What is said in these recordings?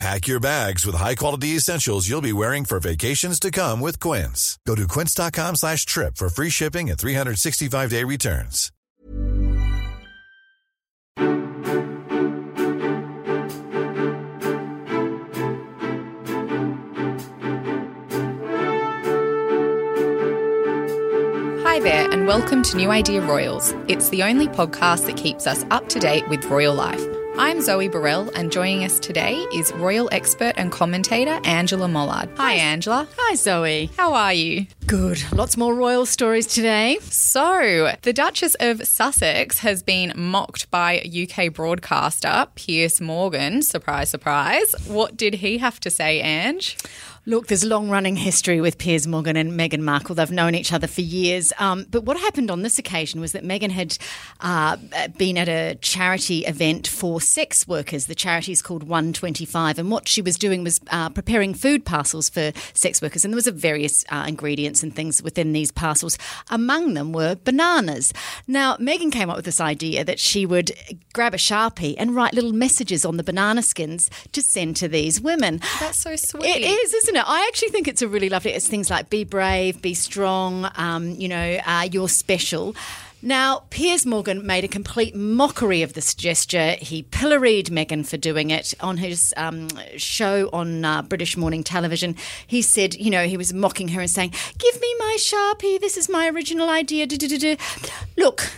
Pack your bags with high-quality essentials you'll be wearing for vacations to come with Quince. Go to quince.com slash trip for free shipping and 365-day returns. Hi there, and welcome to New Idea Royals. It's the only podcast that keeps us up to date with royal life. I'm Zoe Burrell, and joining us today is royal expert and commentator Angela Mollard. Hi, Angela. Hi, Zoe. How are you? Good. Lots more royal stories today. So, the Duchess of Sussex has been mocked by UK broadcaster Piers Morgan. Surprise, surprise. What did he have to say, Ange? Look, there's long running history with Piers Morgan and Meghan Markle. They've known each other for years. Um, but what happened on this occasion was that Meghan had uh, been at a charity event for sex workers. The charity is called 125. And what she was doing was uh, preparing food parcels for sex workers. And there was a various uh, ingredients and things within these parcels. Among them were bananas. Now, Meghan came up with this idea that she would grab a Sharpie and write little messages on the banana skins to send to these women. That's so sweet. It is, isn't it? I actually think it's a really lovely. It's things like be brave, be strong. Um, you know, uh, you're special. Now, Piers Morgan made a complete mockery of this gesture. He pilloried Meghan for doing it on his um, show on uh, British morning television. He said, you know, he was mocking her and saying, Give me my Sharpie. This is my original idea. Du-du-du-du." Look,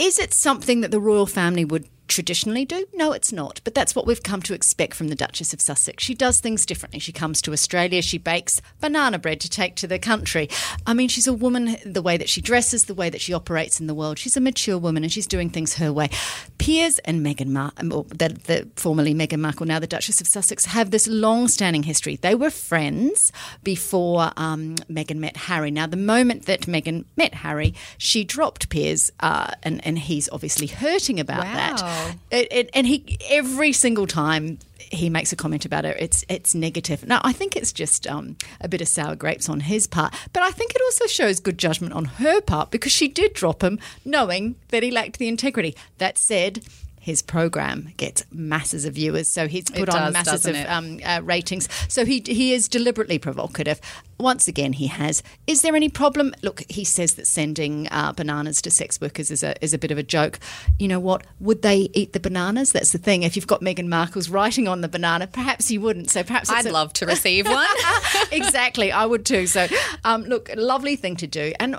is it something that the royal family would traditionally do? No, it's not. But that's what we've come to expect from the Duchess of Sussex. She does things differently. She comes to Australia, she bakes banana bread to take to the country. I mean, she's a woman, the way that she dresses, the way that she operates in the world. She's a mature woman and she's doing things her way. Piers and Meghan Markle, the, the, formerly Meghan Markle, now the Duchess of Sussex, have this long standing history. They were friends before um, Meghan met Harry. Now, the moment that Meghan met Harry, she dropped Piers, uh, and, and he's obviously hurting about Wow. that. It, it, and he every single time he makes a comment about it, it's it's negative. Now I think it's just um, a bit of sour grapes on his part, but I think it also shows good judgment on her part because she did drop him, knowing that he lacked the integrity. That said. His program gets masses of viewers, so he's put It on does, masses of um, uh, ratings. So he he is deliberately provocative. Once again, he has. Is there any problem? Look, he says that sending uh, bananas to sex workers is a is a bit of a joke. You know what? Would they eat the bananas? That's the thing. If you've got Meghan Markle's writing on the banana, perhaps you wouldn't. So perhaps it's I'd a- love to receive one. exactly, I would too. So, um, look, lovely thing to do, and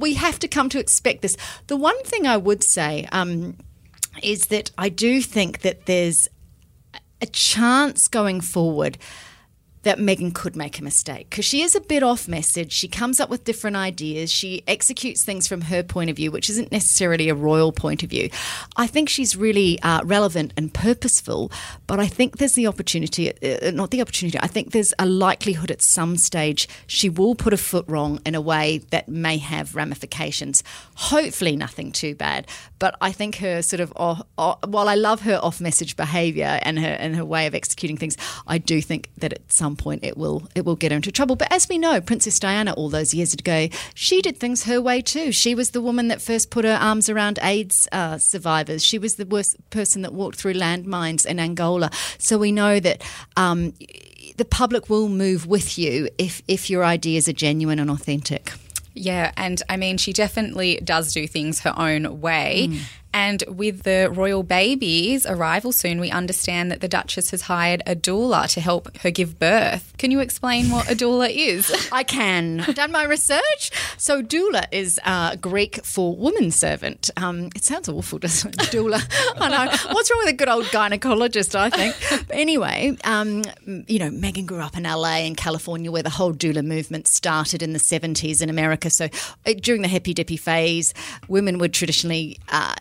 we have to come to expect this. The one thing I would say um, is that I do think that there's a chance going forward that Meghan could make a mistake because she is a bit off message. She comes up with different ideas. She executes things from her point of view, which isn't necessarily a royal point of view. I think she's really uh, relevant and purposeful, but I think there's the opportunity, uh, not the opportunity, I think there's a likelihood at some stage she will put a foot wrong in a way that may have ramifications. Hopefully, nothing too bad, but I think her sort of, while I love her off message behaviour and her, and her way of executing things, I do think that at some point it will it will get her into trouble. But as we know, Princess Diana all those years ago, she did things her way too. She was the woman that first put her arms around AIDS uh, survivors. She was the worst person that walked through landmines in Angola. So we know that. Um, the public will move with you if, if your ideas are genuine and authentic. Yeah, and I mean, she definitely does do things her own way. And with the royal baby's arrival soon, we understand that the Duchess has hired a doula to help her give birth. Can you explain what a doula is? I can. I've done my research. So doula is uh, Greek for woman servant. Um, it sounds awful, doesn't it? Doula. I know. What's wrong with a good old gynecologist, I think. But anyway, um, you know, Meghan grew up in LA and California where the whole doula movement started in the 70s in America. So uh, during the hippy dippy phase, women would traditionally uh,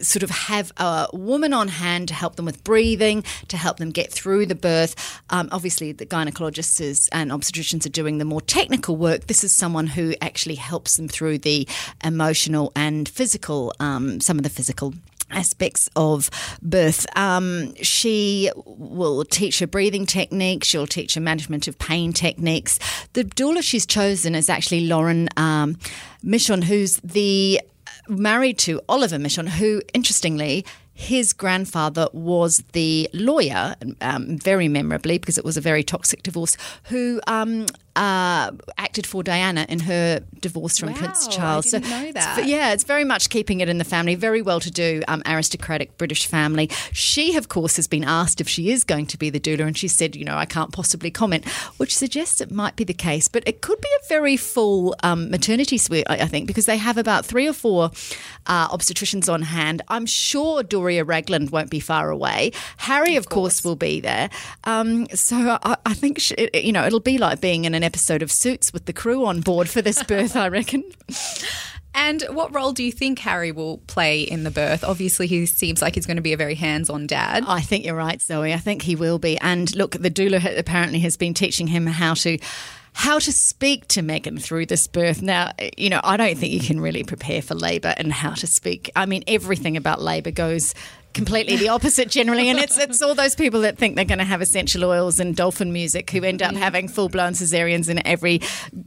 sort of have a woman on hand to help them with breathing, to help them get through the birth. Um, obviously, the gynecologists is, and obstetricians are doing the more technical work. This is someone who actually helps them through the emotional and physical, um, some of the physical aspects of birth. Um, she will teach her breathing techniques. She'll teach her management of pain techniques. The doula she's chosen is actually Lauren um, Mishcon, who's the married to Oliver Mishcon, who, interestingly, his grandfather was the lawyer, um, very memorably because it was a very toxic divorce, who um, uh, acted for Diana in her divorce from Wow, Prince Charles. that. yeah, it's very much keeping it in the family. Very well to do, um, aristocratic British family. She, of course, has been asked if she is going to be the doula, and she said, you know, I can't possibly comment, which suggests it might be the case. But it could be a very full um, maternity suite, I, I think, because they have about three or four uh, obstetricians on hand. I'm sure Doria Ragland won't be far away. Harry, of, course. will be there. Um, so I, I think, sh it, you know, it'll be like being in an episode of Suits with the crew on board for this birth, I reckon. And what role do you think Harry will play in the birth? Obviously, he seems like he's going to be a very hands on dad. I think you're right, Zoe. I think he will be. And look, the doula apparently has been teaching him how to how to speak to Meghan through this birth. Now, you know, I don't think you can really prepare for labour and how to speak. I mean, everything about labour goes completely the opposite generally. And it's it's all those people that think they're going to have essential oils and dolphin music who end up having full-blown cesareans in every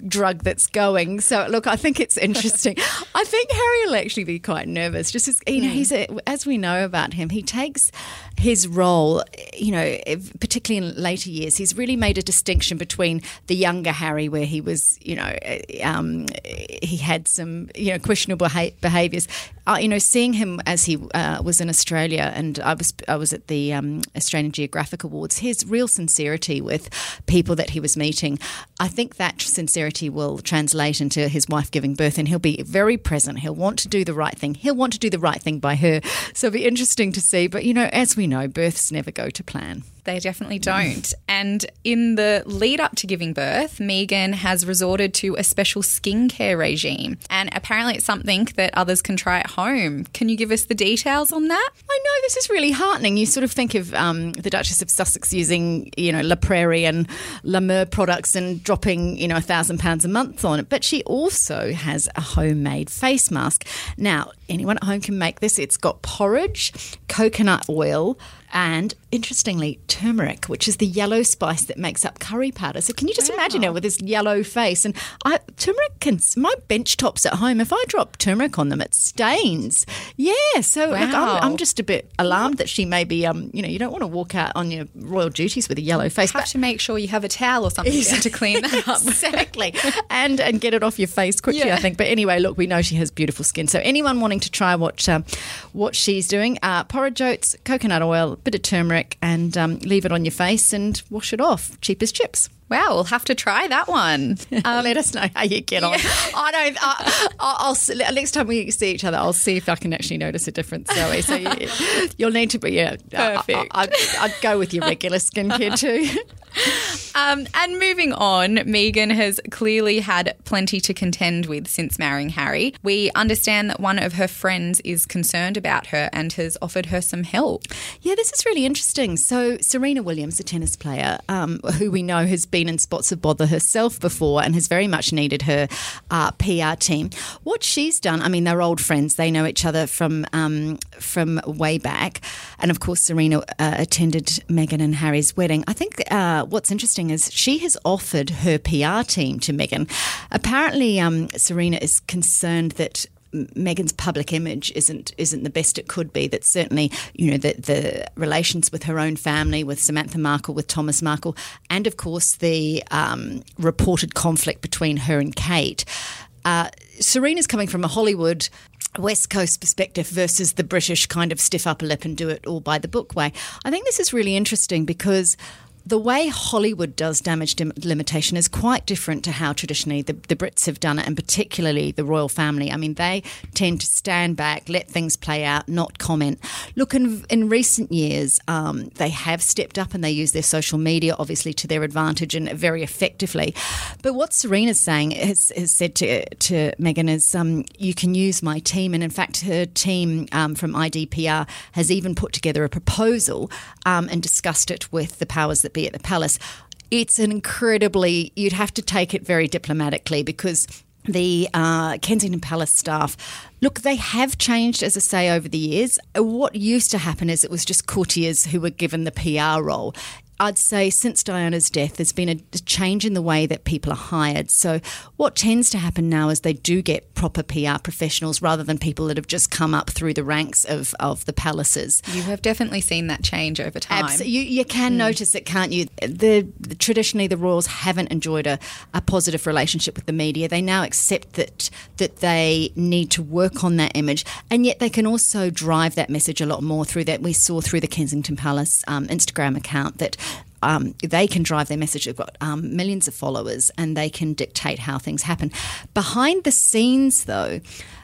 drug that's going. So look i think it's interesting. I think harry will actually be quite nervous. Just as you know he's a, as we know about him he takes his role you know particularly in later years he's really made a distinction between the younger harry where he was you know um, he had some you know questionable behaviors. Uh, you know seeing him as he uh, was in australia and i was i was at the um, australian geographic awards. His real sincerity with people that he was meeting. I think that sincerity will translate into his wife giving birth and he'll be very present. He'll want to do the right thing. He'll want to do the right thing by her. So it'll be interesting to see. But you know as we know births never go to plan They definitely don't. And in the lead up to giving birth, Meghan has resorted to a special skincare regime. And apparently, it's something that others can try at home. Can you give us the details on that? I know this is really heartening. You sort of think of um, the Duchess of Sussex using, you know, La Prairie and La Mer products and dropping, you know, a thousand pounds a month on it. But she also has a homemade face mask. Now, anyone at home can make this. It's got porridge, coconut oil, and interestingly, turmeric, which is the yellow spice that makes up curry powder. So can you just imagine her with this yellow face? And I, turmeric can my bench tops at home. If I drop turmeric on them, it stains. Yeah. So look, I'm, I'm just a bit alarmed that she may be. Um, you know, you don't want to walk out on your royal duties with a yellow face. You have to make sure you have a towel or something to clean that up. exactly, and and get it off your face quickly. Yeah. I think. But anyway, look, we know she has beautiful skin. So anyone wanting to try what um, what she's doing, uh, porridge oats, coconut oil, bit of turmeric, and um, leave it on your face and wash it off. Cheap as chips. Wow, we'll have to try that one. Um, Let us know how you get on. I don't. I, I'll, I'll next time we see each other, I'll see if I can actually notice a difference. Zoe. So you, you'll need to be yeah. Perfect. I, I'd go with your regular skincare too. Um, and moving on, Meghan has clearly had plenty to contend with since marrying Harry. We understand that one of her friends is concerned about her and has offered her some help. Yeah, this is really interesting. So, Serena Williams, a tennis player um, who we know has been in spots of bother herself before and has very much needed her uh, PR team. What she's done, I mean, they're old friends. They know each other from um, from way back, and of course, Serena uh, attended Meghan and Harry's wedding. I think uh, what's interesting is she has offered her PR team to Meghan. Apparently, um, Serena is concerned that. Meghan's public image isn't isn't the best it could be. That certainly, you know, the the relations with her own family, with Samantha Markle, with Thomas Markle, and of course the um, reported conflict between her and Kate. Uh, Serena's coming from a Hollywood. West Coast perspective versus the British kind of stiff upper lip and do it all by the book way. I think this is really interesting because the way Hollywood does damage dim- limitation is quite different to how traditionally the, the, Brits have done it, and particularly the royal family. I mean, they tend to stand back, let things play out, not comment. Look, in, in recent years, um, they have stepped up and they use their social media, obviously, to their advantage and very effectively. But what Serena's saying has, has said to, to Meghan is, um, you can use my team. And in fact, her team um, from IDPR has even put together a proposal um, and discussed it with the powers that be at the palace. It's an incredibly, you'd have to take it very diplomatically because the uh, Kensington Palace staff, look, they have changed, as I say, over the years. What used to happen is it was just courtiers who were given the PR role. I'd say since Diana's death, there's been a change in the way that people are hired. So, what tends to happen now is they do get proper PR professionals rather than people that have just come up through the ranks of, of the palaces. You have definitely seen that change over time. Absolutely. You, you can mm. notice it, can't you? The, the, Traditionally, the royals haven't enjoyed a, a positive relationship with the media. They now accept that, that they need to work on that image, and yet they can also drive that message a lot more through that. We saw through the Kensington Palace um, Instagram account that um, they can drive their message. They've got um, millions of followers and they can dictate how things happen. Behind the scenes, though,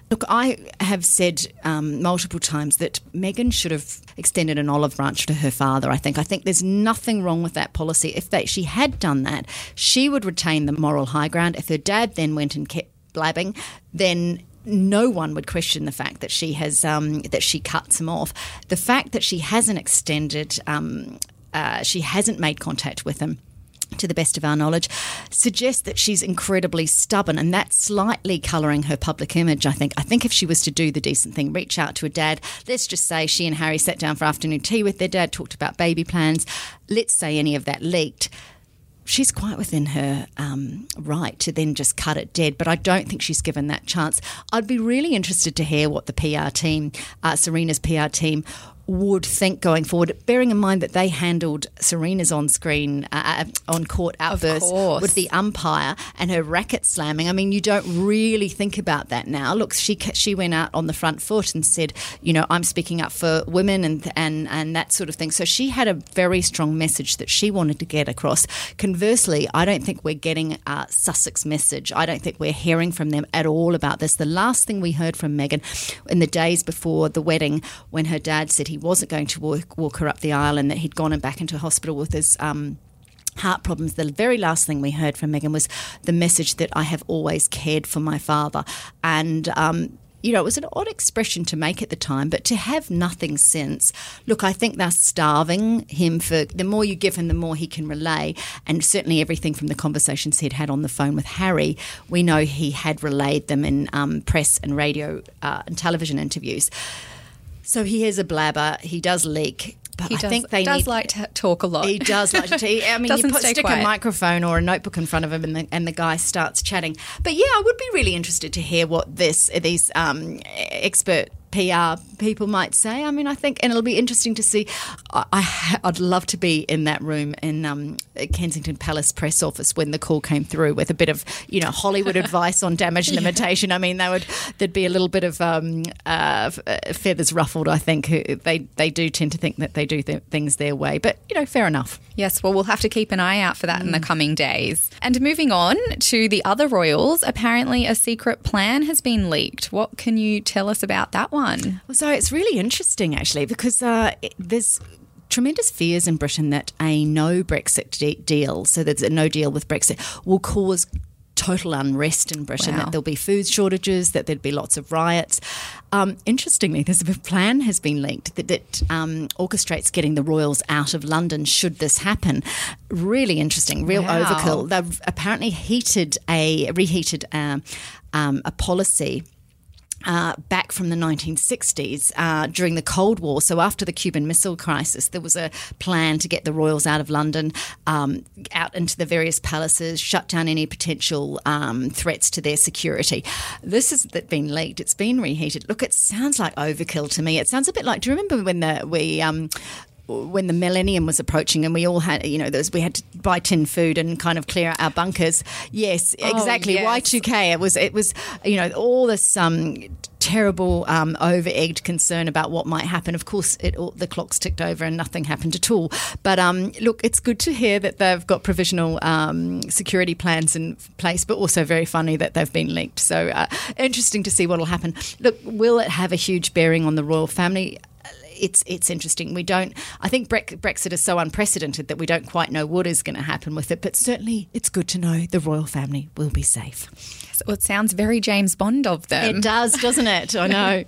Look, I have said um, multiple times that Meghan should have extended an olive branch to her father. I think. I think there's nothing wrong with that policy. If they, she had done that, she would retain the moral high ground. If her dad then went and kept blabbing, then no one would question the fact that she has um, that she cuts him off. The fact that she hasn't extended um, uh, she hasn't made contact with him to the best of our knowledge, suggests that she's incredibly stubborn, and that's slightly colouring her public image. I think. I think if she was to do the decent thing, reach out to a dad. Let's just say she and Harry sat down for afternoon tea with their dad, talked about baby plans. Let's say any of that leaked. She's quite within her um, right to then just cut it dead, but I don't think she's given that chance. I'd be really interested to hear what the PR team, uh, Serena's PR team, would think going forward, bearing in mind that they handled Serena's on screen, uh, uh on court outbursts with the umpire and her racket slamming. I mean, you don't really think about that now. Look, she she went out on the front foot and said, you know, I'm speaking up for women and and and that sort of thing. So she had a very strong message that she wanted to get across. Conversely, I don't think we're getting a Sussex message. I don't think we're hearing from them at all about this. The last thing we heard from Meghan in the days before the wedding, when her dad said he wasn't going to walk, walk her up the aisle and that he'd gone and back into hospital with his. Um, heart problems, the very last thing we heard from Meghan was the message that I have always cared for my father. And um, you know, it was an odd expression to make at the time, but to have nothing since. Look, I think they're starving him for the more you give him, the more he can relay. And certainly everything from the conversations he'd had on the phone with Harry, we know he had relayed them in um, press and radio uh, and television interviews. So he is a blabber. He does leak. But he I does, think they does need, like to talk a lot. He does like to. He, I mean, you put, stick quiet. a microphone or a notebook in front of him, and the, and the guy starts chatting. But yeah, I would be really interested to hear what this these um, expert PR people might say. I mean, I think, and it'll be interesting to see. I, would love to be in that room in um, Kensington Palace press office when the call came through with a bit of, you know, Hollywood advice on damage limitation. I mean, they would there'd be a little bit of um, uh, feathers ruffled. I think they they do tend to think that they do th- things their way, but you know, fair enough. Yes, well, we'll have to keep an eye out for that mm. in the mm. coming days. And moving on to the other royals, apparently a secret plan has been leaked. What can you tell us about that one? Well, so it's really interesting actually because uh, there's tremendous fears in Britain that a no Brexit de- deal, so there's a no deal with Brexit, will cause total unrest in Britain, wow. that there'll be food shortages, that there'd be lots of riots. Um, interestingly, there's a plan has been linked that, that um, orchestrates getting the royals out of London should this happen. Really interesting, real wow. overkill. They've apparently heated a reheated uh, um, a policy uh, back from the 1960s uh, during the Cold War. So, after the Cuban Missile Crisis, there was a plan to get the royals out of London, um, out into the various palaces, shut down any potential um, threats to their security. This has been leaked, it's been reheated. Look, it sounds like overkill to me. It sounds a bit like do you remember when the, we. Um, when the millennium was approaching and we all had, you know, was, we had to buy tin food and kind of clear out our bunkers. Yes, exactly. yes. Y2K. It was, it was, you know, all this um, terrible, um, over egged concern about what might happen. Of course, it all, the clocks ticked over and nothing happened at all. But um, look, it's good to hear that they've got provisional um, security plans in place, but also very funny that they've been leaked. So uh, interesting to see what will happen. Look, will it have a huge bearing on the royal family? It's it's interesting. We don't. I think Brexit is so unprecedented that we don't quite know what is going to happen with it. But certainly, it's good to know the royal family will be safe. Well, it sounds very James Bond of them. It does, doesn't it? I know.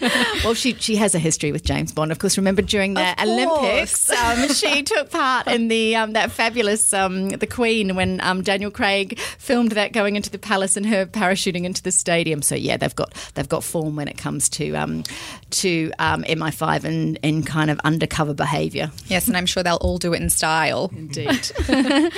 well, she she has a history with James Bond. Of course, remember during the Olympics, um, she took part in the um, that fabulous um, the Queen when um, Daniel Craig filmed that going into the palace and her parachuting into the stadium. So yeah, they've got they've got form when it comes to um, to um, MI5 and in kind of undercover behaviour. Yes, and I'm sure they'll all do it in style. Indeed.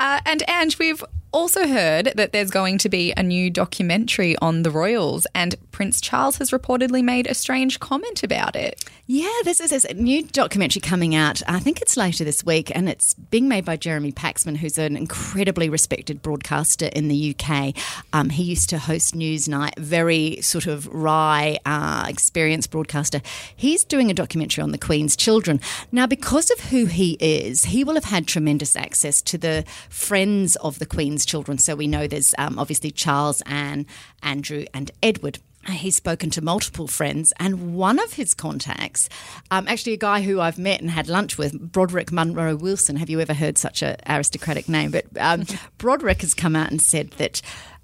uh, and Ange, we've also heard that there's going to be a new documentary on the royals, and Prince Charles has reportedly made a strange comment about it. Yeah, this is a new documentary coming out. I think it's later this week, and it's being made by Jeremy Paxman, who's an incredibly respected broadcaster in the UK. Um, he used to host Newsnight, very sort of wry, uh, experienced broadcaster. He's doing a documentary on the Queen's children. Now, because of who he is, he will have had tremendous access to the friends of the Queen's children. So we know there's um, obviously Charles, Anne, Andrew, and Edward he's spoken to multiple friends, and one of his contacts, um, actually a guy who I've met and had lunch with, Broderick Munro Wilson. Have you ever heard such an aristocratic name? But um, Broderick has come out and said that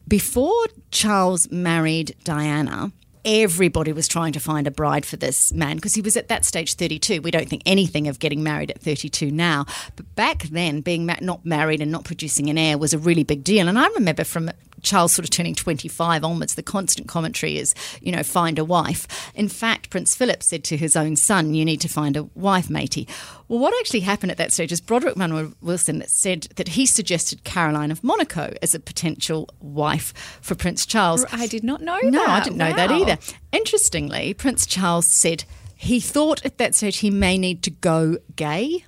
before Charles married Diana, everybody was trying to find a bride for this man because he was at that stage 32. We don't think anything of getting married at 32 now. But back then, being not married and not producing an heir was a really big deal. And I remember from Charles sort of turning 25 onwards, the constant commentary is, you know, find a wife. In fact, Prince Philip said to his own son, you need to find a wife, matey. Well, what actually happened at that stage is Broderick Munro Wilson said that he suggested Caroline of Monaco as a potential wife for Prince Charles. I did not know no, that. I didn't know wow. that either. Interestingly, Prince Charles said he thought at that stage he may need to go gay.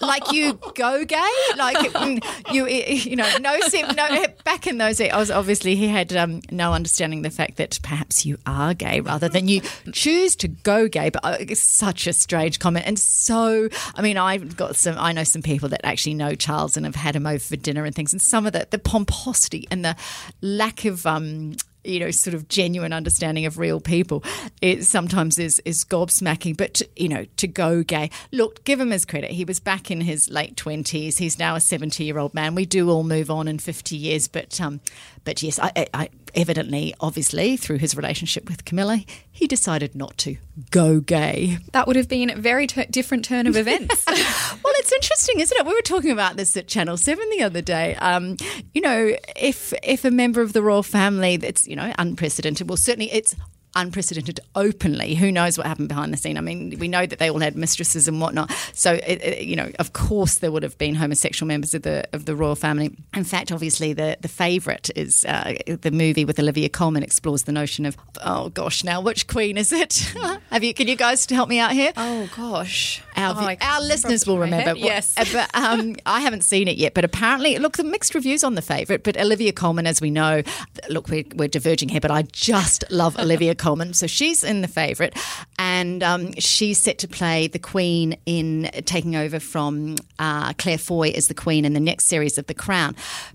Like you go gay, like mm, you you know no sim no back in those days, I was obviously he had um, no understanding the fact that perhaps you are gay rather than you choose to go gay. But uh, it's such a strange comment, and so I mean I've got some I know some people that actually know Charles and have had him over for dinner and things, and some of the the pomposity and the lack of um, you know, sort of genuine understanding of real people, it sometimes is is gobsmacking. But to, you know, to go gay, look, give him his credit. He was back in his late twenties. He's now a seventy year old man. We do all move on in fifty years, but um, but yes, I, I evidently, obviously, through his relationship with Camilla, he decided not to go gay. That would have been a very t- different turn of events. well, it's interesting, isn't it? We were talking about this at Channel Seven the other day. Um, you know, if if a member of the royal family that's you know unprecedented, well, certainly it's unprecedented openly. Who knows what happened behind the scene? I mean, we know that they all had mistresses and whatnot. So, it, it, you know, of course, there would have been homosexual members of the of the royal family. In fact, obviously, the the favourite is uh, the movie with Olivia Colman explores the notion of oh gosh, now which queen is it? have you? Can you guys help me out here? Oh gosh, our, oh, our listeners will remember. Yes, but um, I haven't seen it yet. But apparently, look, the mixed reviews on the favourite. But Olivia Colman, as we know, look, we're, we're diverging here, but I just love Olivia Colman. So she's in the favourite, and um, she's set to play the Queen in taking over from uh, Claire Foy as the Queen in the next series of The Crown.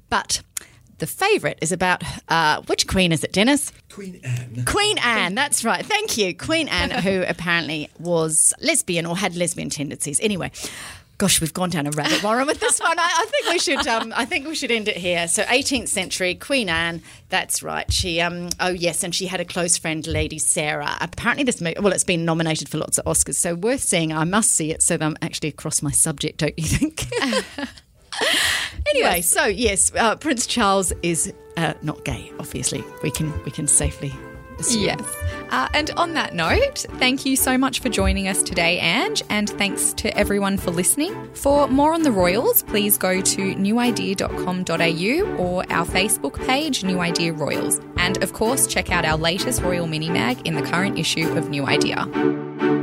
But the favourite is about uh, which queen is it, Dennis? Queen Anne. Queen Anne, that's right. Thank you. Queen Anne, who apparently was lesbian or had lesbian tendencies. Anyway. Gosh, we've gone down a rabbit warren with this one. I, I think we should. Um, I think we should end it here. So, 18th century Queen Anne. That's right. She. Um, oh yes, and she had a close friend, Lady Sarah. Apparently, this movie. Well, it's been nominated for lots of Oscars, so worth seeing. I must see it so that I'm actually across my subject. Don't you think? anyway, yes. so yes, uh, Prince Charles is uh, not gay. Obviously, we can we can safely Assume. Yes. Uh, and on that note, thank you so much for joining us today, Ange, and thanks to everyone for listening. For more on the Royals, please go to newidea.com.au or our Facebook page, New Idea Royals. And of course, check out our latest Royal Mini Mag in the current issue of New Idea.